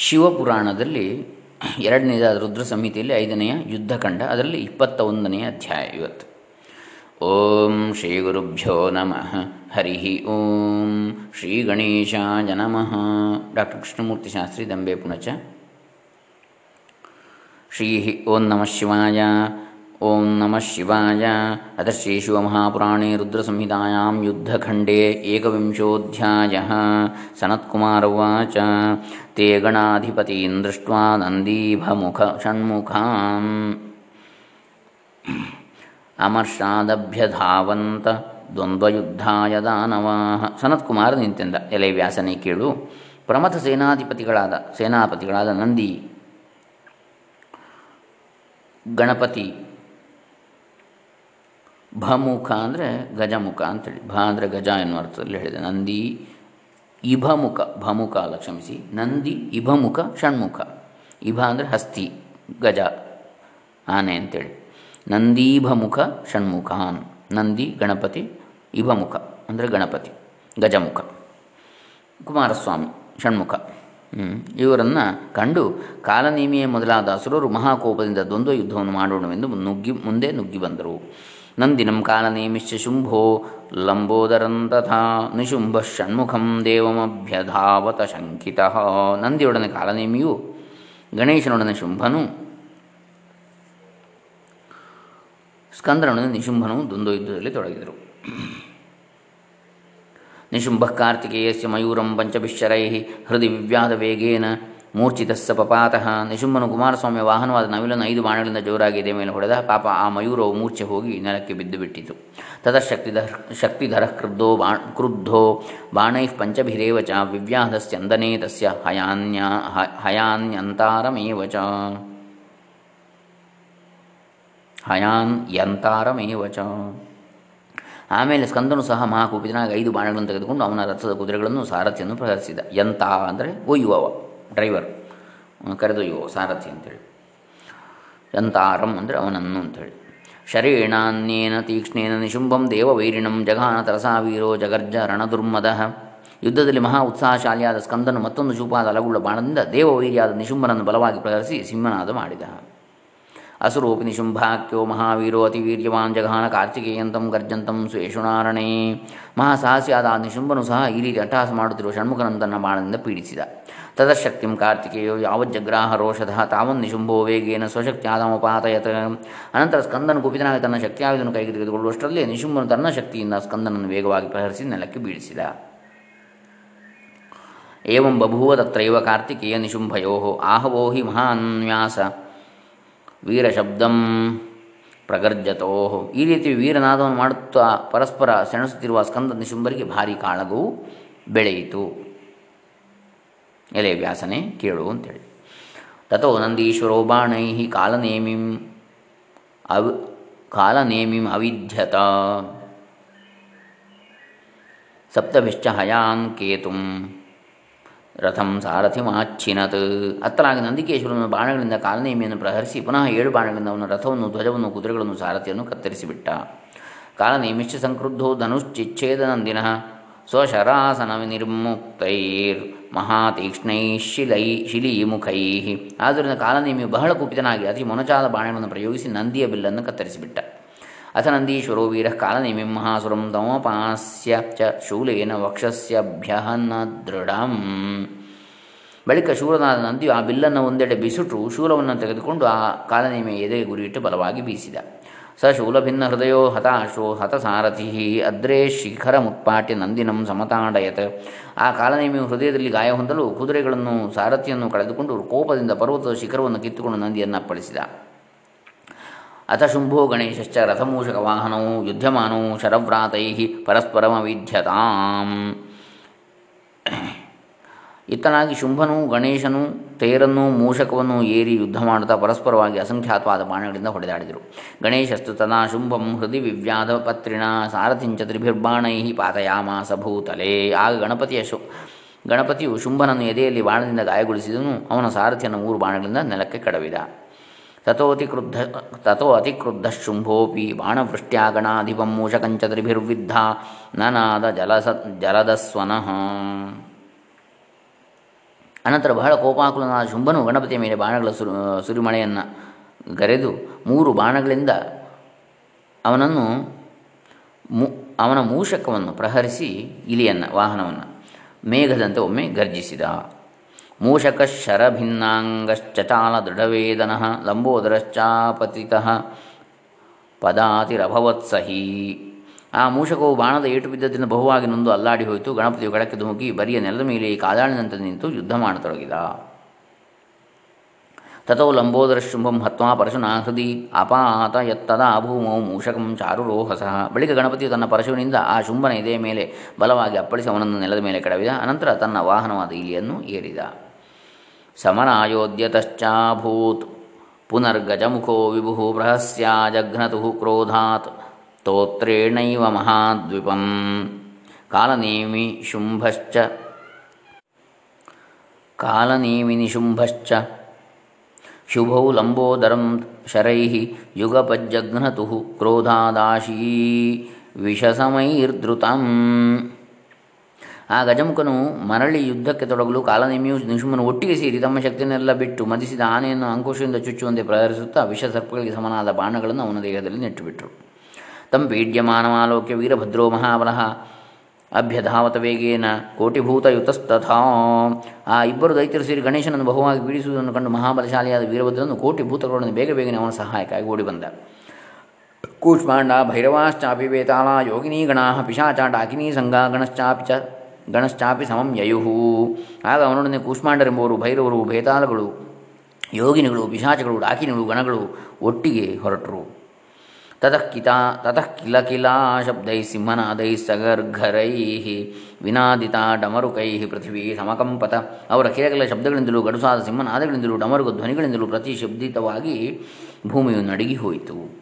ಶಿವಪುರಾಣದಲ್ಲಿ ಎರಡನೇದಾದ ರುದ್ರ ಸಂಹಿತೆಯಲ್ಲಿ ಐದನೆಯ ಯುದ್ಧಖಂಡ, ಅದರಲ್ಲಿ ಇಪ್ಪತ್ತ ಒಂದನೆಯ ಅಧ್ಯಾಯ ಇವತ್ತು. ಓಂ ಶ್ರೀ ಗುರುಭ್ಯೋ ನಮಃ. ಹರಿ ಓಂ. ಶ್ರೀ ಗಣೇಶಾಯ ನಮಃ. ಡಾಕ್ಟರ್ ಕೃಷ್ಣಮೂರ್ತಿ ಶಾಸ್ತ್ರಿ ದಂಬೆ ಪುಣಚ. ಶ್ರೀ ಓಂ ನಮಃ ಶಿವಾಯ. ಓಂ नमः शिवाय अथ श्रीशिवमहापुराणे रुद्रसंहितायां युद्धखण्डे एकविंशोऽध्यायः सनत्कुमार उवाच ते गणाधिपतीन् दृष्ट्वा नन्दीभमुख षण्मुखान् ಅಮರ್ಷಾದಭ್ಯಧಾವಂತ ದ್ವಂದ್ವಯುದ್ಧಾಯ ದಾನವಾಹ ಸನತ್ಕುಮಾರ ನಿಂತೆಂದ ಎಲೆ ವ್ಯಾಸನೆ ಕೇಳು ಪ್ರಮಥ ಸೇನಾಧಿಪತಿಗಳಾದ ಸೇನಾಪತಿಗಳಾದ ನಂದಿ ಗಣಪತಿ ಭಮುಖ ಅಂದರೆ ಗಜಮುಖ ಅಂತೇಳಿ. ಭ ಅಂದರೆ ಗಜ ಎನ್ನುವ ಅರ್ಥದಲ್ಲಿ ಹೇಳಿದೆ. ನಂದಿ ಇಭಮುಖ, ಭಮುಖ ಅಲ್ಲ, ಕ್ಷಮಿಸಿ. ನಂದಿ ಇಭಮುಖ, ಷಣ್ಮುಖ. ಇಭ ಅಂದರೆ ಹಸ್ತಿ, ಗಜ, ಆನೆ ಅಂತೇಳಿ. ನಂದೀಭಮುಖ ಷಣ್ಮುಖಾನ್ ನಂದಿ ಗಣಪತಿ, ಇಭಮುಖ ಅಂದರೆ ಗಣಪತಿ, ಗಜಮುಖ. ಕುಮಾರಸ್ವಾಮಿ, ಷಣ್ಮುಖ. ಇವರನ್ನು ಕಂಡು ಕಾಲನೀಮಿಯೇ ಮೊದಲಾದ ಅಸುರರು ಮಹಾಕೋಪದಿಂದ ದ್ವಂದ್ವ ಯುದ್ಧವನ್ನು ಮಾಡೋಣವೆಂದು ನುಗ್ಗಿ, ಮುಂದೆ ನುಗ್ಗಿ ಬಂದರು. ನಂದಿನಂ ಕಾಲನೇಮಿಶ್ಚ ಶುಂಭೋ ಲಂಬೋದರಂತಥಾ ನಿಶುಂಭ ಷಣ್ಮುಖಂ ದೇವಮಭ್ಯಧಾವತ ಶಂಕಿತ ನಂದಿಯೊಡನೆ ಕಾಲನೇಮಿಯು ಗಣೇಶನೊಡನೆ ಶುಂಭನು ಸ್ಕಂದನೊಡನೆ ನಿಶುಂಭನು ದ್ವಂದ್ವ ಯುದ್ಧದಲ್ಲಿ ತೊಡಗಿದರು. ನಿಶುಂಭ ಕಾರ್ತಿಕೇಯಸ್ಯ ಮಯೂರಂ ಪಂಚಭಿಶ್ಚರೈ ಹೃದಯ ವಿವ್ಯಾಧ ವೇಗೇನ ಮೂರ್ಛಿತಸ್ಸ ಪಪಾತಃ. ನಿಶುಂಬನು ಕುಮಾರಸ್ವಾಮಿಯ ವಾಹನವಾದ ನವಿಲನ್ನು ಐದು ಬಾಣಗಳಿಂದ ಜೋರಾಗಿ ಎದೆ ಮೇಲೆ ಹೊಡೆದ ಪಾಪ ಆ ಮಯೂರವು ಮೂರ್ಛೆ ಹೋಗಿ ನೆಲಕ್ಕೆ ಬಿದ್ದು ಬಿಟ್ಟಿತು. ತತಃಶಕ್ತಿಧರ ಶಕ್ತಿಧರ ಕ್ರುದ್ಧೋ ಬಾಣ, ಕ್ರುದ್ಧೋ ಬಾಣೈಃ ಪಂಚಭಿರೇವ ಚ ತಸ್ಯ ಹಯಾನ್ಯ ಹಯಾನ್ಯಂತಾರಮೇವ ಚ. ಹಯಾನ್ ಯಂತಾರಮೇವ ಚ. ಆಮೇಲೆ ಸ್ಕಂದನು ಸಹ ಮಹಾಕೂಪಿತನಾಗಿ ಐದು ಬಾಣಗಳನ್ನು ತೆಗೆದುಕೊಂಡು ಅವನ ರಥದ ಕುದುರೆಗಳನ್ನು ಸಾರಥಿಯನ್ನು ಪ್ರದರ್ಶಿಸಿದ ಯಂತ ಅಂದರೆ ಒಯ್ಯುವವ. ಡ್ರೈವರ್. ಕರೆದೊಯ್ಯೋ ಸಾರಥಿ ಅಂತೇಳಿ. ಯಂತಾರಂ ಅಂದರೆ ಅವನನ್ನು ಅಂಥೇಳಿ ಶರೇಣಾನ್ಯೇನ ತೀಕ್ಷ್ಣೇನ ನಿಶುಂಭಂ ದೇವವೈರಿಣಂ ಜಘಾನ ತರಸಾವೀರೋ ಜಗರ್ಜ ರಣದುರ್ಮದ. ಯುದ್ಧದಲ್ಲಿ ಮಹಾ ಉತ್ಸಾಹಶಾಲಿಯಾದ ಸ್ಕಂದನು ಮತ್ತೊಂದು ಚೂಪಾದ ಅಲಗುಳ್ಳ ಬಾಣದಿಂದ ದೇವವೈರಿಯಾದ ನಿಶುಂಭನನ್ನು ಬಲವಾಗಿ ಪ್ರದರ್ಶಿಸಿ ಸಿಂಹನಾದ ಮಾಡಿದ. ಅಸುರೋಪಿ ನಿಶುಂಭಾಕ್ಯೋ ಮಹಾವೀರೋ ಅತಿವೀರ್ಯವಾನ್ ಜಘಾನ ಕಾರ್ತಿಕೇಯಂತಂ ಗರ್ಜಂತಂ ಸ್ವೇಷುಣಾರಣೇ ಮಹಾಸಾಹಸಿಯಾದ ನಿಶುಂಭನು ಸಹ ಈ ರೀತಿ ಅಟ್ಟಹಾಸ ಮಾಡುತ್ತಿರುವ ಷಣ್ಮುಖನನ್ನು ತನ್ನ ಬಾಣದಿಂದ ಪೀಡಿಸಿದ। ತದಶಕ್ತಿಂ ಕಾರ್ತಿಕೇಯೋ ಯಾವಜ್ಜಗ್ರಾಹ ರೋಷಧ ತಾವನ್ ನಿಶುಂಭೋ ವೇಗೇನ ಸ್ವಶಕ್ತಿ ಆದಮಪಾತಯತ್ ಅನಂತರ ಸ್ಕಂದನ ಕುಪಿತನಾಗಿ ತನ್ನ ಶಕ್ತಿಯಾಯುಧನ್ನು ಕೈಗೆ ತೆಗೆದುಕೊಳ್ಳುವಷ್ಟರಲ್ಲಿ ನಿಶುಂಭನು ತನ್ನ ಶಕ್ತಿಯಿಂದ ಸ್ಕಂದನನ್ನು ವೇಗವಾಗಿ ಪ್ರಹರಿಸಿ ನೆಲಕ್ಕೆ ಬೀಳಿಸಿದ। ಏವಂ ಬಭೂವ ತತ್ರೈವ ಕಾರ್ತಿಕೇಯ ನಿಶುಂಭಯೋ, ಆಹವೋ ಹಿ ಮಹಾನ್ಯಾಸ। ವೀರಶಬ್ದಂ ಪ್ರಗರ್ಜತೋ ಈ ರೀತಿ ವೀರನಾದವನ್ನು ಮಾಡುತ್ತಾ ಪರಸ್ಪರ ಸೆಣಸುತ್ತಿರುವ ಸ್ಕಂದ ನಿಶುಂಬರಿಗೆ ಭಾರಿ ಕಾಳಗವು ಬೆಳೆಯಿತು. ಎಲೆ ವ್ಯಾಸನೆ ಕೇಳು ಅಂತೇಳಿ. ತಥೋ ನಂದೀಶ್ವರೋ ಬಾಣೈ ಕಾಲನೇಮಿಂ ಅವ್ ಕಾಲನೇಮಿಂ ಅವಿಧ್ಯತ. ಸಪ್ತಭಿಶ್ಚ ಹಯಾನ್ ಕೇತುಂ ರಥಂ ಸಾರಥಿಮಾಚ್ಛಿನತ್ ಅತ್ತಲಾಗಿ ನಂದಿಕೇಶ್ವರನು ಬಾಣಗಳಿಂದ ಕಾಲನೇಮಿಯನ್ನು ಪ್ರಹರಿಸಿ ಪುನಃ ಏಳು ಬಾಣಗಳಿಂದ ಅವನ ರಥವನ್ನು, ಧ್ವಜವನ್ನು, ಕುದುರೆಗಳನ್ನು, ಸಾರಥಿಯನ್ನು ಕತ್ತರಿಸಿಬಿಟ್ಟ. ಕಾಲನೇಮಿಶ್ಚ ಸಂಕ್ರುದ್ಧೋ ಧನುಶ್ಚಿಚ್ಛೇದ ನಂದಿನ ಸ್ವಶರಾಸನ ನಿರ್ಮುಕ್ತೈರ್. ಮಹಾತೀಕ್ಷ್ಣೈ ಶಿಲೈ ಶಿಲೀಮುಖೈ. ಆದ್ದರಿಂದ ಕಾಲನೇಮಿಯು ಬಹಳ ಕುಪಿತನಾಗಿ ಅತಿ ಮೊನಚಾದ ಬಾಣಗಳನ್ನು ಪ್ರಯೋಗಿಸಿ ನಂದಿಯ ಬಿಲ್ಲನ್ನು ಕತ್ತರಿಸಿಬಿಟ್ಟ. ಅಥ ವೀರ ಕಾಲನೇಮಿಂ ಮಹಾಸುರಂ ತಮೋಪಾಸ್ಯ ಚ ಶೂಲೇನ ವಕ್ಷಸ್ಯಭ್ಯಹನ ದೃಢಂ ಬಳಿಕ ಶೂರನಾದ ನಂದಿಯು ಆ ಬಿಲ್ಲನ್ನು ಒಂದೆಡೆ ಬಿಸುಟು ಶೂಲವನ್ನು ತೆಗೆದುಕೊಂಡು ಆ ಕಾಲನಿಮಿ ಎದೆಗೆ ಗುರಿಯಿಟ್ಟು ಬಲವಾಗಿ ಬೀಸಿದ. ಸ ಶೂಲಭಿನ್ನ ಹೃದಯೋ ಹತಾಶೋ ಹತಸಾರಥಿ ಅದ್ರೇ ಶಿಖರ ಮುತ್ಪಾಟ್ಯ ನಂದಿನಂ ಸಮತಾಡಯತ್. ಆ ಕಾಲನೇಮಿಯು ಹೃದಯದಲ್ಲಿ ಗಾಯ ಹೊಂದಲು ಕುದುರೆಗಳನ್ನು ಸಾರಥಿಯನ್ನು ಕಳೆದುಕೊಂಡು ಕೋಪದಿಂದ ಪರ್ವತದ ಶಿಖರವನ್ನು ಕಿತ್ತುಕೊಂಡು ನಂದಿಯನ್ನು ಅಪ್ಪಳಿಸಿದ. ಅಥ ಶುಂಭೋ ಗಣೇಶಶ್ಚ ರಥಮೂಷಕವಾಹನೌ ಯುಧ್ಯಮಾನೌ ಶರವ್ರಾತೈ ಪರಸ್ಪರಮವಿಧ್ಯತಾಂ ಇತ್ತನಾಗಿ ಶುಂಭನು ಗಣೇಶನು ತೇರನ್ನು ಮೂಷಕವನ್ನು ಏರಿ ಯುದ್ಧ ಮಾಡುತ್ತಾ ಪರಸ್ಪರವಾಗಿ ಅಸಂಖ್ಯಾತವಾದ ಬಾಣಗಳಿಂದ ಹೊಡೆದಾಡಿದರು. ಗಣೇಶಸ್ತು ತದಾ ಶುಂಭಂ ಹೃದಯ ವಿವ್ಯಾಧ ಪತ್ರಿಣ ಸಾರಥಿಂಚ ತ್ರಿಭಿರ್ಬಾಣೈ ಪಾತಯಾಮಾಸ ಭೂತಲೆ ಆಗ ಗಣಪತಿಯ ಶು ಗಣಪತಿಯು ಶುಂಭನನ್ನು ಎದೆಯಲ್ಲಿ ಬಾಣದಿಂದ ಗಾಯಗೊಳಿಸಿದನು. ಅವನ ಸಾರಥಿಯನ್ನು ಮೂರು ಬಾಣಗಳಿಂದ ನೆಲಕ್ಕೆ ಕಡವಿದ. ತಥೋತಿ ಕ್ರುದ್ಧ ತಥೋ ಅತಿಕ್ರುದ್ಧ ಶುಂಭೋಪಿ ಬಾಣವೃಷ್ಟ್ಯಾಗಣಾಧಿಪಂ ಮೂಷಕಂಚ ತ್ರಿಭಿರ್ವಿದ್ಧ ನನಾದ ಜಲಸ ಜಲದಸ್ವನಃ ಅನಂತರ ಬಹಳ ಕೋಪಾಕುಲನಾದ ಶುಂಭನು ಗಣಪತಿಯ ಮೇಲೆ ಬಾಣಗಳ ಸುರು, ಸುರಿಮಳೆಯನ್ನು ಗರೆದು ಮೂರು ಬಾಣಗಳಿಂದ ಅವನನ್ನು ಅವನ ಮೂಷಕವನ್ನು ಪ್ರಹರಿಸಿ ಇಲಿಯನ್ನು ವಾಹನವನ್ನು ಮೇಘದಂತೆ ಒಮ್ಮೆ ಗರ್ಜಿಸಿದ. ಮೂಷಕ ದೃಢವೇದನಃ ಲಂಬೋದರಶ್ಚಾಪತಿತ ಪದಾತಿರಭವತ್ಸಹಿ. ಆ ಮೂಷಕವು ಬಾಣದ ಏಟು ಬಿದ್ದದಿಂದ ಬಹುವಾಗಿ ನೊಂದು ಅಲ್ಲಾಡಿ ಹೋಯಿತು. ಗಣಪತಿಯು ಗಡಕ್ಕೆ ಧುಮುಕಿ ಬರಿಯ ನೆಲದ ಮೇಲೆ ಕಾದಾಳಿನಂತೆ ನಿಂತು ಯುದ್ಧ ಮಾಡತೊಡಗಿದ. ತಥೋ ಲಂಬೋದರ ಶುಂಭಂ ಹತ್ವಾ ಪರಶುನಾ ಹೃದಿ ಅಪಾತ ಎತ್ತದ ಅಭೂಮೌ ಮೂಷಕಂ ಚಾರುರೋಹಸ. ಬಳಿಕ ಗಣಪತಿಯು ತನ್ನ ಪರಶುವಿನಿಂದ ಆ ಶುಂಭನ ಎದೆಯ ಮೇಲೆ ಬಲವಾಗಿ ಅಪ್ಪಳಿಸಿ ಅವನನ್ನು ನೆಲದ ಮೇಲೆ ಕೆಡವಿದ. ಅನಂತರ ತನ್ನ ವಾಹನವಾದ ಇಲಿಯನ್ನು ಏರಿದ. समनायोद्यतश्चाभूत्। पुनर्गजमुखो विभुः बृहस्या जघ्नतुः क्रोधात्। स्तोत्रेणैव महाद्विपं कालनेमिशुम्भश्च कालनेमिनिशुम्भश्च शुभौ लम्बोदरं शरैः युगपज्जघ्नतुः क्रोधादाशी। विषसमैर्द्रुतम्। ಆ ಗಜಮುಖನು ಮರಳಿ ಯುದ್ಧಕ್ಕೆ ತೊಡಗಲು ಕಾಲನೇಮಿಯು ನಿಶುಮನು ಒಟ್ಟಿಗೆ ಸೇರಿ ತಮ್ಮ ಶಕ್ತಿಯನ್ನೆಲ್ಲ ಬಿಟ್ಟು ಮದಿಸಿದ ಆನೆಯನ್ನು ಅಂಕುಶದಿಂದ ಚುಚ್ಚುವಂತೆ ಪ್ರಹರಿಸುತ್ತಾ ವಿಷಸರ್ಪಗಳಿಗೆ ಸಮನಾದ ಬಾಣಗಳನ್ನು ಅವನ ದೇಹದಲ್ಲಿ ನೆಟ್ಟುಬಿಟ್ರು. ತಂ ಪೀಡ್ಯಮಾನಮಾಲೋಕ್ಯ ವೀರಭದ್ರೋ ಮಹಾಬಲಃ ಅಭ್ಯಧಾವತ ವೇಗೇನ ಕೋಟಿಭೂತಯುತಸ್ತಥಾ ಆ ಇಬ್ಬರು ದೈತ್ಯರು ಸೇರಿ ಗಣೇಶನನ್ನು ಬಹುವಾಗಿ ಪೀಡಿಸುವುದನ್ನು ಕಂಡು ಮಹಾಬಲಶಾಲಿಯಾದ ವೀರಭದ್ರನು ಕೋಟಿ ಭೂತಗಳನ್ನು ಬೇಗ ಬೇಗನೆ ಅವನ ಸಹಾಯಕ್ಕಾಗಿ ಓಡಿ ಬಂದ ಕೂಷ್ಮಾಂಡ ಭೈರವಾಶ್ಚಾಪಿ ವೇತಾಳ ಯೋಗಿನೀ ಗಣಾ ಪಿಶಾಚ ಡಾಕಿನೀ ಸಂಗಾ ಗಣಶ್ಚಾಪಿ ಚ ಗಣಶ್ಚಾಪಿ ಸಮಂ ಯಯುಹು. ಆಗ ಅವನೊಡನೆ ಕೂಷ್ಮಾಂಡರೆಂಬುವರು ಭೈರವರು ಭೇತಾಲಗಳು ಯೋಗಿನಿಗಳು, ಪಿಶಾಚಗಳು, ಡಾಕಿನಿಗಳು, ಗಣಗಳು ಒಟ್ಟಿಗೆ ಹೊರಟರು. ತತಃ ಕಿತಾ ತತಃ ಕಿಲ ಕಿಲಾ ಶಬ್ದೈ ಸಿಂಹನಾದೈ ಸಗರ್ಘರೈ ವಿನಾದಿತ ಡಮರುಕೈ ಪೃಥ್ವಿ ಸಮಕಂಪತ. ಅವರ ಕಿಲಕಿಲ ಶಬ್ದಗಳಿಂದಲೂ, ಗಡುಸಾದ ಸಿಂಹನಾದಗಳಿಂದಲೂ, ಡಮರುಗ ಧ್ವನಿಗಳಿಂದಲೂ ಪ್ರತಿಶಬ್ದಿತವಾಗಿ ಭೂಮಿಯು ನಡುಗಿ ಹೋಯಿತು.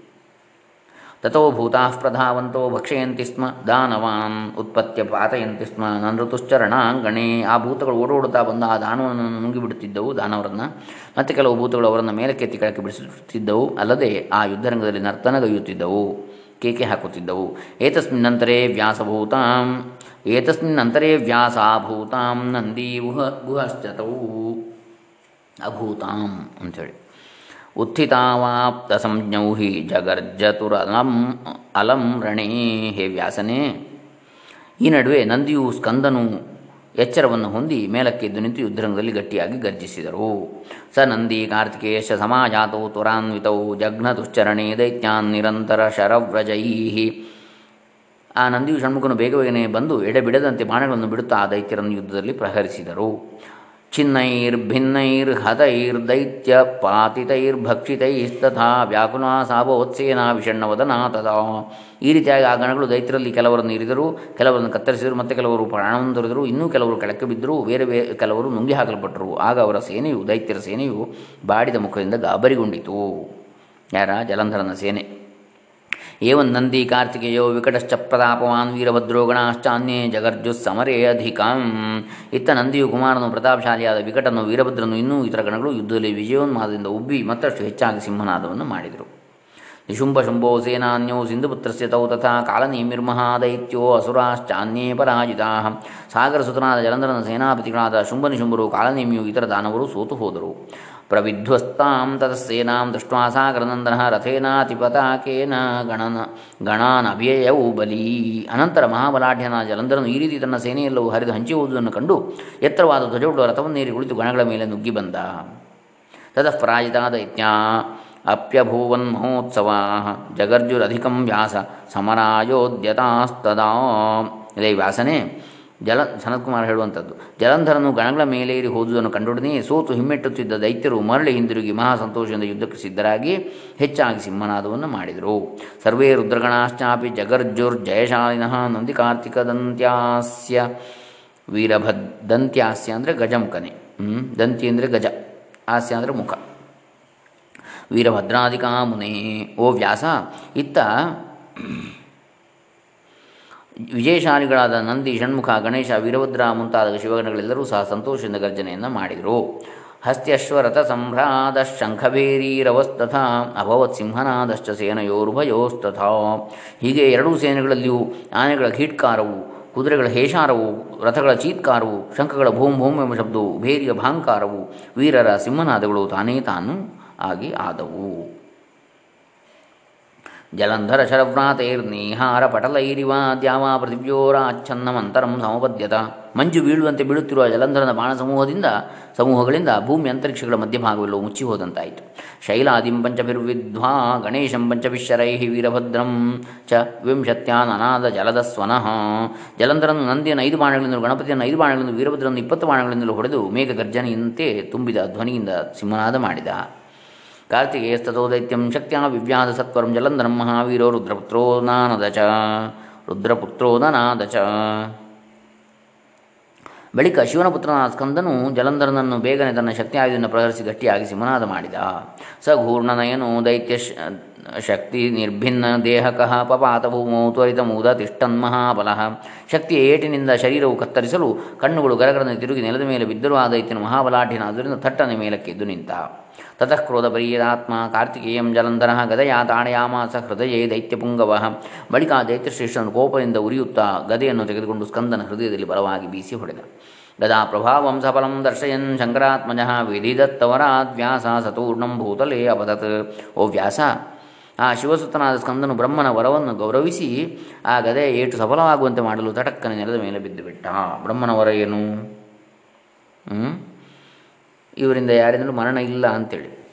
ತಥೋ ಭೂತಾ ಪ್ರಧಾವಂತೋ ಭಕ್ಷಯಂತಿ ಸ್ಮ ದಾನವಾನ್ ಉತ್ಪತ್ತಿಯ ಪಾತಯಂತಿ ಸ್ಮ ನೃತುಶ್ಚರಣಾಂಗಣೆ ಆ ಭೂತಗಳು ಓಡೋಡುತ್ತಾ ಬಂದ ಆ ದಾನವನ್ನು ನುಂಗಿಬಿಡುತ್ತಿದ್ದವು ದಾನವರನ್ನು। ಮತ್ತು ಕೆಲವು ಭೂತಗಳು ಅವರನ್ನು ಮೇಲಕ್ಕೆತ್ತಿ ಕೆಳಕ್ಕೆ ಬಿಡಿಸುತ್ತಿದ್ದವು, ಅಲ್ಲದೆ ಆ ಯುದ್ಧರಂಗದಲ್ಲಿ ನರ್ತನಗೈಯುತ್ತಿದ್ದವು ಕೇಕೆ ಹಾಕುತ್ತಿದ್ದವು। ಏತಸ್ಮಿನ್ನಂತರೇ ವ್ಯಾಸಭೂತಾಂ, ಏತಸ್ಮಿನ್ನಂತರೇ ವ್ಯಾಸಾಭೂತಾಂ ನಂದಿ ಗುಹ ಗುಹಶ್ಚತವು ಅಭೂತಾಂ ಅಂಥೇಳಿ। ಉತ್ಥಿತಾವಾಪ್ತ ಸಂಜ್ಞೌಹಿ ಜಗರ್ಜತುರಲಂ ಅಲಂ ರಣೇ ಹೇ ವ್ಯಾಸನೇ. ಈ ನಡುವೆ ನಂದಿಯು ಸ್ಕಂದನು ಎಚ್ಚರವನ್ನು ಹೊಂದಿ ಮೇಲಕ್ಕೆದ್ದು ನಿಂತು ಯುದ್ಧರಂಗದಲ್ಲಿ ಗಟ್ಟಿಯಾಗಿ ಗರ್ಜಿಸಿದರು. ಸ ನಂದಿ ಕಾರ್ತಿಕೇಶ ಸಮಾಜಾತೌ ತ್ವರಾನ್ವಿತೌ ಜಘ್ನದುಶ್ಚರಣೆ ದೈತ್ಯಾನ್ ನಿರಂತರ ಶರವ್ರಜೈ ಆ ನಂದಿಯು ಷಣ್ಮುಖನು ಬೇಗ ಬೇಗನೆ ಬಂದು ಎಡೆಬಿಡದಂತೆ ಬಾಣಗಳನ್ನು ಬಿಡುತ್ತಾ ಆ ದೈತ್ಯರನ್ನು ಯುದ್ಧದಲ್ಲಿ ಪ್ರಹರಿಸಿದರು. ದೈತ್ಯ ಪಾತಿತೈರ್ಭಕ್ಷಿತೈಸ್ತಥಾ ವ್ಯಾಕುನಾ ಸಾಭವತ್ಸೇನ ವಿಷಣ್ಣವದನ ತದಾ. ಈ ರೀತಿಯಾಗಿ ಆ ಗಣಗಳು ದೈತ್ಯರಲ್ಲಿ ಕೆಲವರನ್ನು ಇರಿದರು ಕೆಲವರನ್ನು ಕತ್ತರಿಸಿದರು, ಮತ್ತು ಕೆಲವರು ಪ್ರಾಣವನ್ನು ದೊರೆದರು ಇನ್ನೂ ಕೆಲವರು ಕೆಳಕ್ಕೆ ಬಿದ್ದರು, ಬೇರೆ ಬೇರೆ ಕೆಲವರು ನುಂಗಿ ಹಾಕಲ್ಪಟ್ಟರು. ಆಗ ಅವರ ಸೇನೆಯು, ದೈತ್ಯರ ಸೇನೆಯು ಬಾಡಿದ ಮುಖದಿಂದ ಗಾಬರಿಗೊಂಡಿತು. ಯಾರ? ಜಲಂಧರನ ಸೇನೆ. ಏವನ್ ನಂದಿ ಕಾರ್ತಿಕೇಯೋ ವಿಕಟಶ್ಚ ಪ್ರತಾಪವಾನ್ ವೀರಭದ್ರೋ ಜಗರ್ಜು ಸಮರೇ ಅಧಿಕಂ ಇತ್ತ ನಂದಿಯು ಕುಮಾರನು ಪ್ರತಾಪಶಾಲಿಯಾದ ವಿಕಟನು ವೀರಭದ್ರನು ಇನ್ನೂ ಇತರ ಗಣಗಳು ಯುದ್ಧದಲ್ಲಿ ವಿಜಯೋನ್ಮಾದದಿಂದ ಉಬ್ಬಿ ಮತ್ತಷ್ಟು ಹೆಚ್ಚಾಗಿ ಸಿಂಹನಾದವನ್ನು ಮಾಡಿದರು. ನಿಶುಂಭ ಶುಂಭೋ ಸೇನಾನ್ಯೋ ಸಿಂಧುಪುತ್ರಸ್ಯ ತೌ ತಥಾ ಕಾಲನೇಮಿರ್ಮಹಾದೈತ್ಯೋ ಅಸುರಾಶ್ಚಾನ್ಯೇ ಪರಾಜಿತಾ। ಸಾಗರಸುತನಾದ ಜಲಂಧರನ ಸೇನಾಪತಿಗಳಾದ ಶುಂಭನಿಶುಂಭರು ಕಾಲನೇಮಿಯು ಇತರ ದಾನವರು ಸೋತು ಹೋದರು। ಪ್ರವಿಧ್ವಸ್ತಾಂ ತತಸ್ಸೇನಾಂ ದೃಷ್ಟ್ವಾ ಸಾಗರನಂದನ ರಥೇನಾತಿಪತಾಕೇನ ಗಣನ ಗಣಾನವ್ಯಯವು ಬಲಿ. ಅನಂತರ ಮಹಾಬಲಾಢ್ಯನ ಜಲಂಧರನು ಈ ರೀತಿ ತನ್ನ ಸೇನೆಯೆಲ್ಲವೂ ಹರಿದು ಹಂಚಿ ಕಂಡು ಎತ್ತರವಾದ ಧ್ವಜವುಳ್ಳ ರಥವನ್ನೇರಿ ಕುಳಿತು ಗಣಗಳ ಮೇಲೆ ನುಗ್ಗಿ ಬಂದ. ತತಃ ಪರಾಜಿತ ದೈತ್ಯ ಅಪ್ಯಭೂವನ್ ಮಹೋತ್ಸವ ಜಗರ್ಜುರಧಿಕಂ ವ್ಯಾಸ ಸಮರಾಯೋದ್ಯತಾಸ್ತದಾ. ಇದೇ ವ್ಯಾಸನೇ ಜಲ, ಸನತ್ಕುಮಾರ್ ಹೇಳುವಂಥದ್ದು ಜಲಂಧರನು ಗಣಗಳ ಮೇಲೇರಿ ಹೋದುದನ್ನು ಕಂಡೊಡನೆ ಸೋತು ಹಿಮ್ಮೆಟ್ಟುತ್ತಿದ್ದ ದೈತ್ಯರು ಮರಳಿ ಹಿಂದಿರುಗಿ ಮಹಾ ಸಂತೋಷದಿಂದ ಯುದ್ಧಕ್ಕೆ ಸಿದ್ಧರಾಗಿ ಹೆಚ್ಚಾಗಿ ಸಿಂಹನಾದವನ್ನು ಮಾಡಿದರು. ಸರ್ವೇ ರುದ್ರಗಣಾಶ್ಚಾಪಿ ಜಗರ್ಜುರ್ ಜಯಶಾಲಿನಃ ನಂದಿ ಕಾರ್ತಿಕ ದಂತ್ಯಾಸ್ಯ ವೀರಭದ್ ದಂತ್ಯಾಸ್ಯ ಅಂದರೆ ಗಜಮುಖನೆ. ದಂತಿ ಅಂದರೆ ಗಜ ಹಾಸ್ಯ ಅಂದರೆ ಮುಖ. ವೀರಭದ್ರಾಧಿಕಾ ಮುನೇ ಓ ವ್ಯಾಸ, ಇತ್ತ ವಿಜಯಶಾಲಿಗಳಾದ ನಂದಿ, ಷಣ್ಮುಖ, ಗಣೇಶ, ವೀರಭದ್ರ ಮುಂತಾದ ಶಿವಗಣಗಳೆಲ್ಲರೂ ಸಹ ಸಂತೋಷದಿಂದ ಗರ್ಜನೆಯನ್ನು ಮಾಡಿದರು. ಹಸ್ತ್ಯಶ್ವರಥ ಸಂಭ್ರಾದ ಶಂಖಭೇರೀರವಸ್ತಥಾ ಅಭವತ್ ಸಿಂಹನಾದಶ್ಚ ಸೇನೆಯೋರುಭಯೋಸ್ತಥಾ. ಹೀಗೆ ಎರಡೂ ಸೇನೆಗಳಲ್ಲಿಯೂ ಆನೆಗಳ ಕೀಟ್ಕಾರವು ಕುದುರೆಗಳ ಹೇಷಾರವು, ರಥಗಳ ಚೀತ್ಕಾರವು, ಶಂಖಗಳ ಭೂಮ್ ಭೂಮ್ ಎಂಬ ಶಬ್ದವು, ಭೇರಿಯ ಭಾಂಕಾರವು, ವೀರರ ಸಿಂಹನಾದಗಳು ತಾನೇ ತಾನು ಆಗಿ ಆದವು. ಜಲಂಧರ ಶರವ್ರಾತೈರ್ನೇಹಾರ ಪಟಲೈರಿವ ದ್ಯಾವ ಪೃಥಿವ್ಯೋರಾಚ್ಛನ್ನಮಂತರಂ ಸಮಪದ್ಯತ. ಮಂಜು ಬೀಳುವಂತೆ ಬೀಳುತ್ತಿರುವ ಜಲಂಧರನ ಬಾಣ ಸಮೂಹದಿಂದ ಸಮೂಹಗಳಿಂದ ಭೂಮಿ ಅಂತರಿಕ್ಷಗಳ ಮಧ್ಯಭಾಗವೆಲ್ಲವೂ ಮುಚ್ಚಿ ಹೋದಂತಾಯಿತು. ಶೈಲಾದಿಂ ಪಂಚಭಿರ್ವಿದ್ವಾ ಗಣೇಶಂ ಪಂಚವಿಶ್ವರೈ ವೀರಭದ್ರಂ ಚ ವಿಂಶತ್ಯಾನನಾದ ಜಲದ ಸ್ವನಃ ಜಲಂಧರನ ನಂದಿಯನ್ನು ಐದು ಬಾಣಗಳಿಂದಲೂ ಗಣಪತಿಯನ್ನು ಐದು ಬಾಣಗಳಿಂದ ವೀರಭದ್ರನ್ನು ಇಪ್ಪತ್ತು ಬಾಣಗಳಿಂದಲೂ ಹೊಡೆದು ಮೇಘ ಗರ್ಜನೆಯಂತೆ ತುಂಬಿದ ಧ್ವನಿಯಿಂದ ಸಿಂಹನಾದ ಮಾಡಿದ. ಕಾರ್ತಿಕೇಯಸ್ತೋ ದೈತ್ಯಂ ಶಕ್ತಿಯ ವಿವ್ಯಾಧ ಸತ್ವರಂ ಜಲಂಧರಂ ಮಹಾವೀರೋ ರುದ್ರಪುತ್ರೋ ನಾನದ ಚ ರುದ್ರಪುತ್ರೋ ನನಾದ ಚ ಬಳಿಕ ಶಿವನ ಪುತ್ರನಾದ ಸ್ಕಂದನು ಜಲಂಧರನನ್ನು ಬೇಗನೆ ತನ್ನ ಶಕ್ತಿಯಾಯುಧವನ್ನು ಪ್ರಹರಿಸಿ ಗಟ್ಟಿಯಾಗಿಸಿ ಮನಾದ ಮಾಡಿದ. ಸ ಘೂರ್ಣನಯನು ದೈತ್ಯ ಶಕ್ತಿ ನಿರ್ಭಿನ್ನ ದೇಹಕಃ ಪಪಾತ ಭೂಮೌ ತ್ವರಿತ ಮೂದ ತಿಷ್ಟನ್ ಮಹಾಬಲಃ. ಶಕ್ತಿಯ ಏಟಿನಿಂದ ಶರೀರವು ಕತ್ತರಿಸಲು ಕಣ್ಣುಗಳು ಗರಗರನೆ ತಿರುಗಿ ನೆಲದ ಮೇಲೆ ಬಿದ್ದರೂ ಆ ದೈತ್ಯನು ಮಹಾಬಲಾಢ್ಯನಾದ್ದರಿಂದ ಥಟ್ಟನೆ ಮೇಲಕ್ಕೆ ಎದ್ದು ನಿಂತ. ತತಃ ಕ್ರೋಧಪರ್ಯದಾತ್ಮ ಕಾರ್ತಿಕೇಯಂ ಜಲಂಧರ ಗದೆಯ ತಾಣಯಾಮಾಸ ಹೃದಯೇ ದೈತ್ಯಪುಂಗವ ಬಳಿಕ ದೈತ್ಯಶ್ರೇಷ್ಠನು ಕೋಪದಿಂದ ಉರಿಯುತ್ತಾ ಗದೆಯನ್ನು ತೆಗೆದುಕೊಂಡು ಸ್ಕಂದನ ಹೃದಯದಲ್ಲಿ ಬಲವಾಗಿ ಬೀಸಿ ಹೊಡೆದ। ಗದಾ ಪ್ರಭಾವಂ ಸಫಲಂ ದರ್ಶಯನ್ ಶಂಕರಾತ್ಮಜ ವಿಧಿದತ್ತವರಾದ್ ವ್ಯಾಸ ಸತೂರ್ಣಂ ಭೂತಲೇ ಅಪದತ್ ಓ ವ್ಯಾಸ, ಆ ಶಿವಸುತನಾದ ಸ್ಕಂದನು ಬ್ರಹ್ಮನ ವರವನ್ನು ಗೌರವಿಸಿ, ಆ ಗದೆ ಏಟು ಸಫಲವಾಗುವಂತೆ ಮಾಡಲು ತಟಕ್ಕನೆ ನೆಲದ ಮೇಲೆ ಬಿದ್ದುಬಿಟ್ಟ। ಬ್ರಹ್ಮನ ಏನು? ಇವರಿಂದ ಯಾರಿಂದಲೂ ಮರಣ ಇಲ್ಲ ಅಂತೇಳಿ.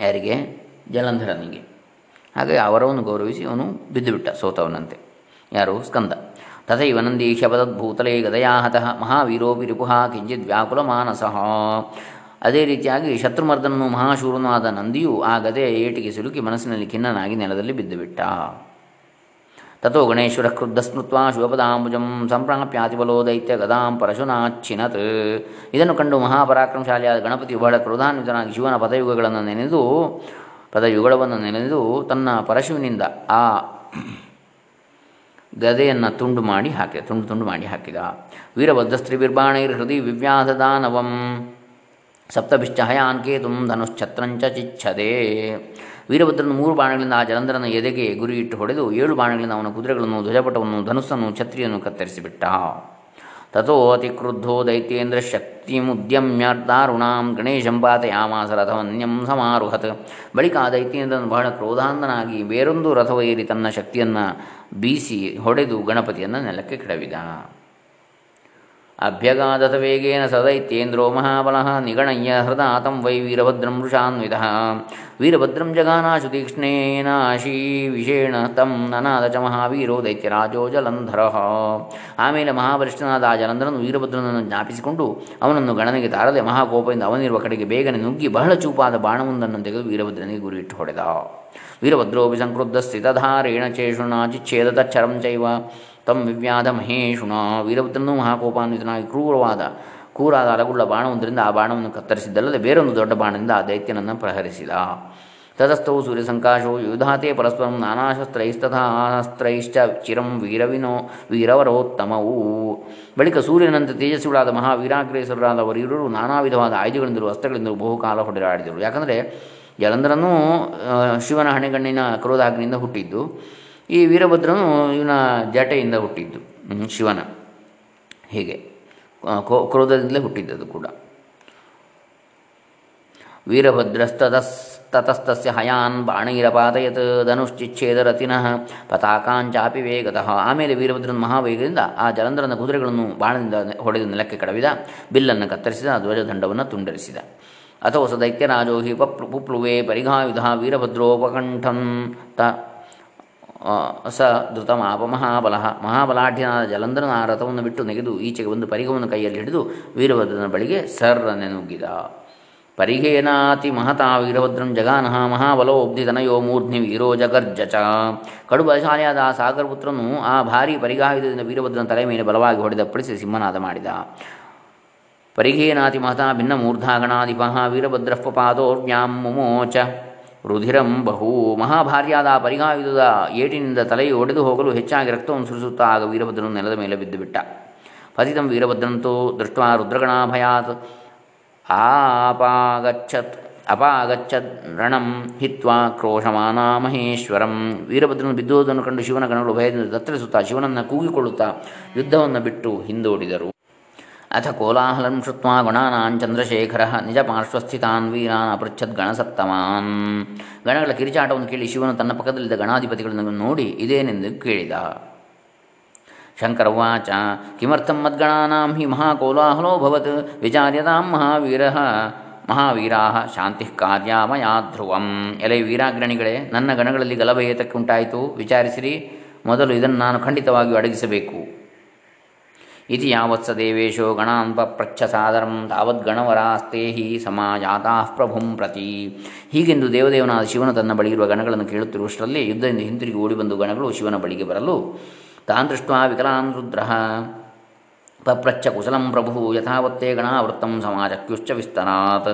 ಯಾರಿಗೆ? ಜಲಂಧರನಿಗೆ. ಹಾಗೆ ಅವರವನ್ನು ಗೌರವಿಸಿ ಅವನು ಬಿದ್ದುಬಿಟ್ಟ ಸೋತವನಂತೆ. ಯಾರು? ಸ್ಕಂದ. ತಥೈವ ನಂದೀಶಪದದ್ಭೂತಲೇ ಗದಯಾ ಹತಃ ಮಹಾವೀರೋಪಿ ರಿಪುಹ ಕಿಂಚಿತ್ ವ್ಯಾಕುಲ ಮಾನಸಃ ಅದೇ ರೀತಿಯಾಗಿ ಶತ್ರುಮರ್ದನನು ಮಹಾಶೂರನೂ ಆದ ನಂದಿಯು ಆ ಗದೆಯ ಏಟಿಗೆ ಸಿಲುಕಿ ಮನಸ್ಸಿನಲ್ಲಿ ಖಿನ್ನನಾಗಿ ನೆಲದಲ್ಲಿ ಬಿದ್ದುಬಿಟ್ಟ. ತಥೋ ಗಣೇಶ್ವರ ಕ್ರುದ್ಧ ಸ್ಮೃತ್ವ ಶಿವಪದಾಂಬುಜಂ ಸಂಪ್ರಾಪ್ಯಾತಿಬಲೋ ದೈತ್ಯ ಗದಾಂ ಪರಶುನಾಚ್ಛಿನತ್ ಇದನ್ನು ಕಂಡು ಮಹಾಪರಾಕ್ರಮಶಾಲಿಯಾದ ಗಣಪತಿಯು ಬಹಳ ಕ್ರೋಧಾನ್ವಿತನಾಗಿ ಶಿವನ ಪದಯುಗಗಳನ್ನು ನೆನೆದು ಪದಯುಗಳವನ್ನು ನೆನೆದು ತನ್ನ ಪರಶುವಿನಿಂದ ಆ ಗದೆಯನ್ನು ತುಂಡು ಮಾಡಿ ಹಾಕಿದ, ತುಂಡು ತುಂಡು ಮಾಡಿ ಹಾಕಿದ. ವೀರಭದ್ರಸ್ತ್ರಿಬಿರ್ಬಾಣೈರ್ ಹೃದಯ ವಿವ್ಯಾಧದಾನವಂ ಸಪ್ತಭಿಶ್ಚ ಹಯಾನ್ ಕೇತುಂ ಚಿಚ್ಛದೆ. ವೀರಭದ್ರನು ಮೂರು ಬಾಣಗಳಿಂದ ಆ ಜಲಂಧರನ ಎದೆಗೆ ಗುರಿಯಿಟ್ಟು ಹೊಡೆದು ಏಳು ಬಾಣಗಳಿಂದ ಅವನ ಕುದುರೆಗಳನ್ನು, ಧ್ವಜಪಟವನ್ನು, ಧನುಸ್ಸನ್ನು, ಛತ್ರಿಯನ್ನು ಕತ್ತರಿಸಿಬಿಟ್ಟ. ತಥೋ ಅತಿಕ್ರುದ್ಧೋ ದೈತ್ಯೇಂದ್ರ ಶಕ್ತಿಮುದ್ಯಮ್ಯ ದಾರುಣಾಂ ಗಣೇಶಂ ಪಾತಯಾಮಾಸ ರಥವನ್ಯಂ ಸಮಾರುಹತ್. ಬಳಿಕ ಆ ದೈತ್ಯೇಂದ್ರನು ಬಹಳ ಕ್ರೋಧಾಂಧನಾಗಿ ಬೇರೊಂದು ರಥವೇರಿ ತನ್ನ ಶಕ್ತಿಯನ್ನು ಬೀಸಿ ಹೊಡೆದು ಗಣಪತಿಯನ್ನು ನೆಲಕ್ಕೆ ಕೆಡವಿದ. ಅಭ್ಯಗಾದತ ವೇಗೇನ ಸದೈತ್ಯೇಂದ್ರೋ ಮಹಾಬಲಃ ನಿಗಣಯ್ಯ ಹೃದಾತಂ ವೈ ವೀರಭದ್ರಂ ವೃಷಾನ್ವಿತ ವೀರಭದ್ರಂ ಜಗಾನಾಶು ತೀಕ್ಷ್ಣೇನಾಶೀ ವಿಷೇಣ ತಂ ನನಾದ ಚ ಮಹಾವೀರೋ ದೈತ್ಯರಾಜೋ ಜಲಂಧರ. ಆಮೇಲೆ ಮಹಾಬಲಿಷ್ಠನಾದ ಆ ಜಲಂಧರನು ವೀರಭದ್ರನನ್ನು ಜ್ಞಾಪಿಸಿಕೊಂಡು ಅವನನ್ನು ಗಣನೆಗೆ ತಾರದೆ ಮಹಾಕೋಪದಿಂದ ಅವನಿರುವ ಕಡೆಗೆ ಬೇಗನೆ ನುಗ್ಗಿ ಬಹಳ ಚೂಪಾದ ಬಾಣವೊಂದನ್ನು ತೆಗೆದು ವೀರಭದ್ರನಿಗೆ ಗುರಿಯಿಟ್ಟು ಹೊಡೆದ. ವೀರಭದ್ರೋಪಿ ಸಂಕ್ರುದ್ಧ ಸ್ಥಿತಧಾರೇಣ ಚೇಷುಣಾಚಿಚ್ಛೇದ ತಚ್ಚರಂ ಚೈವ. ತಂ ವಿವ್ಯಾಧ ಮಹೇಶುಣ. ವೀರಭದ್ರನೂ ಮಹಾಕೋಪಾನ್ವಿತನಾಗಿ ಕ್ರೂರವಾದ ಕೂರಾದ ಅಲಗುಳ್ಳ ಬಾಣವೊಂದರಿಂದ ಆ ಬಾಣವನ್ನು ಕತ್ತರಿಸಿದ್ದಲ್ಲದೆ ಬೇರೊಂದು ದೊಡ್ಡ ಬಾಣದಿಂದ ಆ ದೈತ್ಯನನ್ನು ಪ್ರಹರಿಸಿದ. ತತಸ್ಥೌ ಸೂರ್ಯಸಂಕಾಶವು ಯುಧಾತೆ ಪರಸ್ಪರಂ ನಾನಾಶಸ್ತ್ರೈಸ್ತಥಾಸ್ತ್ರೈಶ್ಚ ಚಿರಂ ವೀರವಿನೋ ವೀರವರೋತ್ತಮವು. ಬಳಿಕ ಸೂರ್ಯನಂತೆ ತೇಜಸ್ವಿಗಳಾದ ಮಹಾವೀರಾಗ್ರೇಸರಾದ ವರೀರರು ನಾನಾ ವಿಧವಾದ ಆಯುಧಗಳಿಂದಲೂ ಅಸ್ತ್ರಗಳಿಂದಲೂ ಬಹುಕಾಲ ಹೊಡೆದಾಡಿದರು. ಯಾಕಂದರೆ ಜಲಂಧರನೂ ಶಿವನ ಹಣೆಗಣ್ಣಿನ ಕ್ರೋಧಾಗ್ನಿಯಿಂದ ಹುಟ್ಟಿದ್ದು. ಈ ವೀರಭದ್ರನು ಇವನ ಜಟೆಯಿಂದ ಹುಟ್ಟಿದ್ದು ಶಿವನ. ಹೀಗೆ ಕ್ರೋಧದಿಂದಲೇ ಹುಟ್ಟಿದ್ದದು ಕೂಡ. ವೀರಭದ್ರಸ್ತತಸ್ತತಸ್ತಸ್ಯ ಹಯಾನ್ ಬಾಣೈರಪಾತಯತ್ ಧನುಶ್ಚಿಚ್ಛೇದರತಿನಃ ಪತಾಕಾಂಚಾಪಿ ವೇಗತಃ. ಆಮೇಲೆ ವೀರಭದ್ರನ ಮಹಾವೇಗದಿಂದ ಆ ಜಲಂಧರನ ಕುದುರೆಗಳನ್ನು ಬಾಣದಿಂದ ಹೊಡೆದು ನೆಲಕ್ಕೆ ಕಡವಿದ, ಬಿಲ್ಲನ್ನು ಕತ್ತರಿಸಿದ, ಧ್ವಜದಂಡವನ್ನು ತುಂಡರಿಸಿದ. ಅಥವಾ ದೈತ್ಯರಾಜೋ ಹಿ ಪಪ್ಲು ಪುಪ್ಲುವೆ ಪರಿಘಾಯುಧ ವೀರಭದ್ರೋಪಕಂಠಂ ತ ಸ ಧೃತಮಾಪ ಮಹಾಬಲ ಮಹಾಬಲಾಢ್ಯನಾದ ಜಲಂಧರನ ಆ ರಥವನ್ನು ಬಿಟ್ಟು ನೆಗೆದು ಈಚೆಗೆ ಒಂದು ಪರಿಗವನ್ನು ಕೈಯಲ್ಲಿ ಹಿಡಿದು ವೀರಭದ್ರನ ಬಳಿಗೆ ಸರ್ರನೆ ನುಗ್ಗಿದ ಪರಿಘೇನಾತಿ ಮಹತಾ ವೀರಭದ್ರಂ ಜಗಾನಃ ಮಹಾಬಲೋಬ್ಧಿತನಯೋ ಮೂರ್ಧ್ನಿ ವೀರೋ ಜಗರ್ಜಚ ಚ ಕಡು ಬಲಶಾಲಿಯಾದ ಆ ಸಾಗರಪುತ್ರನು ಆ ಭಾರಿ ಪರಿಗಾಯುಧದಿಂದ ವೀರಭದ್ರನ ತಲೆ ಮೇಲೆ ಬಲವಾಗಿ ಹೊಡೆದಪ್ಪಳಿಸಿ ಸಿಂಹನಾದ ಮಾಡಿದ. ಪರಿಘೇನಾತಿ ಮಹತಾ ಭಿನ್ನ ಮೂರ್ಧಾಗಣಾಧಿಪ ವೀರಭದ್ರಪ್ಪಾದೋರ್ವ್ಯಾಂ ಮುಮೋಚ. ರುಧಿರಂ ಬಹು ಮಹಾಭಾರ್ಯಾದ ಪರಿಗಾಯುಧದ ಏಟಿನಿಂದ ತಲೆಯು ಒಡೆದು ಹೋಗಲು ಹೆಚ್ಚಾಗಿ ರಕ್ತವನ್ನು ಸುರಿಸುತ್ತಾ ಆಗ ವೀರಭದ್ರನು ನೆಲದ ಮೇಲೆ ಬಿದ್ದು ಬಿಟ್ಟ ಪತಿತಂ ವೀರಭದ್ರಂತೂ ದೃಷ್ಟ ರುದ್ರಗಣಾಭಯಾತ್. ಆಪಾಗಚ್ಚತ್ ಅಪಾಗಚ್ಚರಣಂ ಹಿತ್ವಾ ಕ್ರೋಶಮಾನ ಮಹೇಶ್ವರಂ. ವೀರಭದ್ರನು ಬಿದ್ದುವುದನ್ನು ಕಂಡು ಶಿವನ ಗಣಗಳು ಭಯದಿಂದ ದತ್ತರಿಸುತ್ತಾ ಶಿವನನ್ನು ಕೂಗಿಕೊಳ್ಳುತ್ತಾ ಯುದ್ಧವನ್ನು ಬಿಟ್ಟು ಹಿಂದೋಡಿದರು. ಅಥ ಕೋಲಾಹಲಂ ಶ್ರುತ್ವಾ ಗಣಾನಾನ್ ಚಂದ್ರಶೇಖರ ನಿಜ ಪಾರ್ಶ್ವಸ್ಥಿತಾನ್ ವೀರಾನ್ ಅಪೃಚ್ಛದ್ ಗಣಸತ್ತಮಾನ್ ಗಣಗಳ ಕಿರಿಚಾಟವನ್ನು ಕೇಳಿ ಶಿವನು ತನ್ನ ಪಕ್ಕದಲ್ಲಿದ್ದ ಗಣಾಧಿಪತಿಗಳನ್ನು ನೋಡಿ ಇದೇನೆಂದು ಕೇಳಿದ। ಶಂಕರವಾಚ ಕಿಮರ್ಥಂ ಮದ್ಗಣಾನಾಂ ಹಿ ಮಹಾಕೋಲಾಹಲೋಭವತ್ ವಿಚಾರ್ಯತಾಂ ಮಹಾವೀರ, ಮಹಾವೀರಾ ಶಾಂತಿ ಕಾರ್ಯ ಮಯಾ ಧ್ರುವಂ। ಎಲೆ ವೀರಾಗ್ರಣಿಗಳೇ, ನನ್ನ ಗಣಗಳಲ್ಲಿ ಗಲಭೆ ವಿಚಾರಿಸಿರಿ, ಮೊದಲು ಇದನ್ನು ನಾನು ಖಂಡಿತವಾಗಿಯೂ ಅಡಗಿಸಬೇಕು। ಇತಿ ಯಾವತ್ಸ ದೇವೇಶೋ ಗಣಾನ್ ಪಪ್ರಚ್ಛ ಸಾದರಂ ತಾವದ್ಗಣವರಾಸ್ತೆ ಹಿ ಸಮಾಜಾತಾ ಪ್ರಭುಂ ಪ್ರತಿ ಹೀಗೆಂದು ದೇವದೇವನಾದ ಶಿವನು ತನ್ನ ಬಳಿ ಇರುವ ಗಣಗಳನ್ನು ಕೇಳುತ್ತಿರುವಷ್ಟರಲ್ಲಿ ಯುದ್ಧದಿಂದ ಹಿಂತಿರುಗಿ ಓಡಿಬಂದು ಗಣಗಳು ಶಿವನ ಬಳಿಗೆ ಬರಲು. ತಾನ್ ದೃಷ್ಟ ವಿಕಲಾನ್ ಪಪ್ರಚ್ಛ ಕುಶಲಂ ಪ್ರಭು ಯಥಾವತ್ತೇ ಗಣಾವೃತ್ತಂ ಸಮಾಜಕ್ಯುಶ್ಚ ವಿಸ್ತರಾತ್.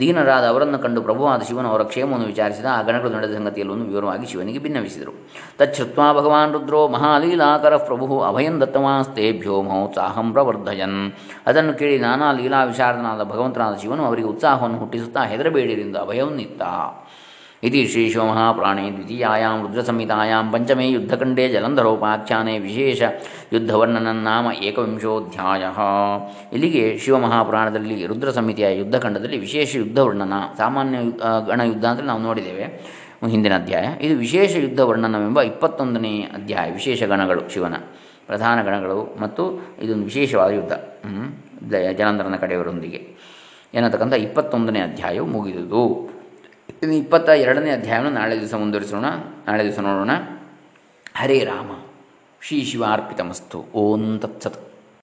ದೀನರಾದ ಅವರನ್ನು ಕಂಡು ಪ್ರಭುವಾದ ಶಿವನು ಅವರ ಕ್ಷೇಮವನ್ನು ವಿಚಾರಿಸಿದ, ಆ ಗಣಗಳು ನಡೆದ ಸಂಗತಿಯಲ್ಲೊಂದು ವಿವರವಾಗಿ ಶಿವನಿಗೆ ಭಿನ್ನವಿಸಿದರು. ತಚ್ಛ್ರುತ್ವಾ ಭಗವಾನ್ ರುದ್ರೋ ಮಹಾಲೀಲಾಕರ ಪ್ರಭು ಅಭಯಂ ದತ್ತಮಾಸ್ತೇಭ್ಯೋ ಮಹೋತ್ಸಾಹಂ ಪ್ರವರ್ಧಯನ್. ಅದನ್ನು ಕೇಳಿ ನಾನಾ ಲೀಲಾ ವಿಶಾರದನಾದ ಭಗವಂತನಾದ ಶಿವನು ಅವರಿಗೆ ಉತ್ಸಾಹವನ್ನು ಹುಟ್ಟಿಸುತ್ತಾ ಹೆದರಬೇಡಿರಿಂದ ಅಭಯವನ್ನಿತ್ತ. इति श्रीशिवमहापुराणे द्वितीयायां रुद्रसंहितायां पञ्चमे युद्धखण्डे जलन्धरोपाख्याने ವಿಶೇಷ ಯುದ್ಧವರ್ಣನನ್ನಾಮ ಏಕವಿಂಶೋಧ್ಯಾಯ ಇಲ್ಲಿಗೆ ಶಿವಮಹಾಪುರಾಣದಲ್ಲಿ ರುದ್ರ ಸಂಹಿತೆಯ ಯುದ್ಧಖಂಡದಲ್ಲಿ ವಿಶೇಷ ಯುದ್ಧವರ್ಣನ ಸಾಮಾನ್ಯ ಗಣ ಯುದ್ಧ ಅಂದರೆ ನಾವು ನೋಡಿದ್ದೇವೆ ಹಿಂದಿನ ಅಧ್ಯಾಯ ಇದು ವಿಶೇಷ ಯುದ್ಧ ವರ್ಣನವೆಂಬ ಇಪ್ಪತ್ತೊಂದನೇ ಅಧ್ಯಾಯ ವಿಶೇಷ ಗಣಗಳು ಶಿವನ ಪ್ರಧಾನ ಗಣಗಳು ಮತ್ತು ಇದೊಂದು ವಿಶೇಷವಾದ ಯುದ್ಧ ಜಲಂಧರನ ಕಡೆಯವರೊಂದಿಗೆ ಏನತಕ್ಕಂಥ ಇಪ್ಪತ್ತೊಂದನೇ ಅಧ್ಯಾಯವು ಮುಗಿದುದು ಇನ್ನು ಇಪ್ಪತ್ತ ಎರಡನೇ ಅಧ್ಯಾಯವನ್ನು ನಾಳೆ ದಿವಸ ಮುಂದುವರಿಸೋಣ. ನಾಳೆ ದಿವಸ ನೋಡೋಣ. ಹರೇ ರಾಮ. ಶ್ರೀ ಶಿವಾರ್ಪಿತಮಸ್ತು. ಓಂ ತತ್ಸತ್.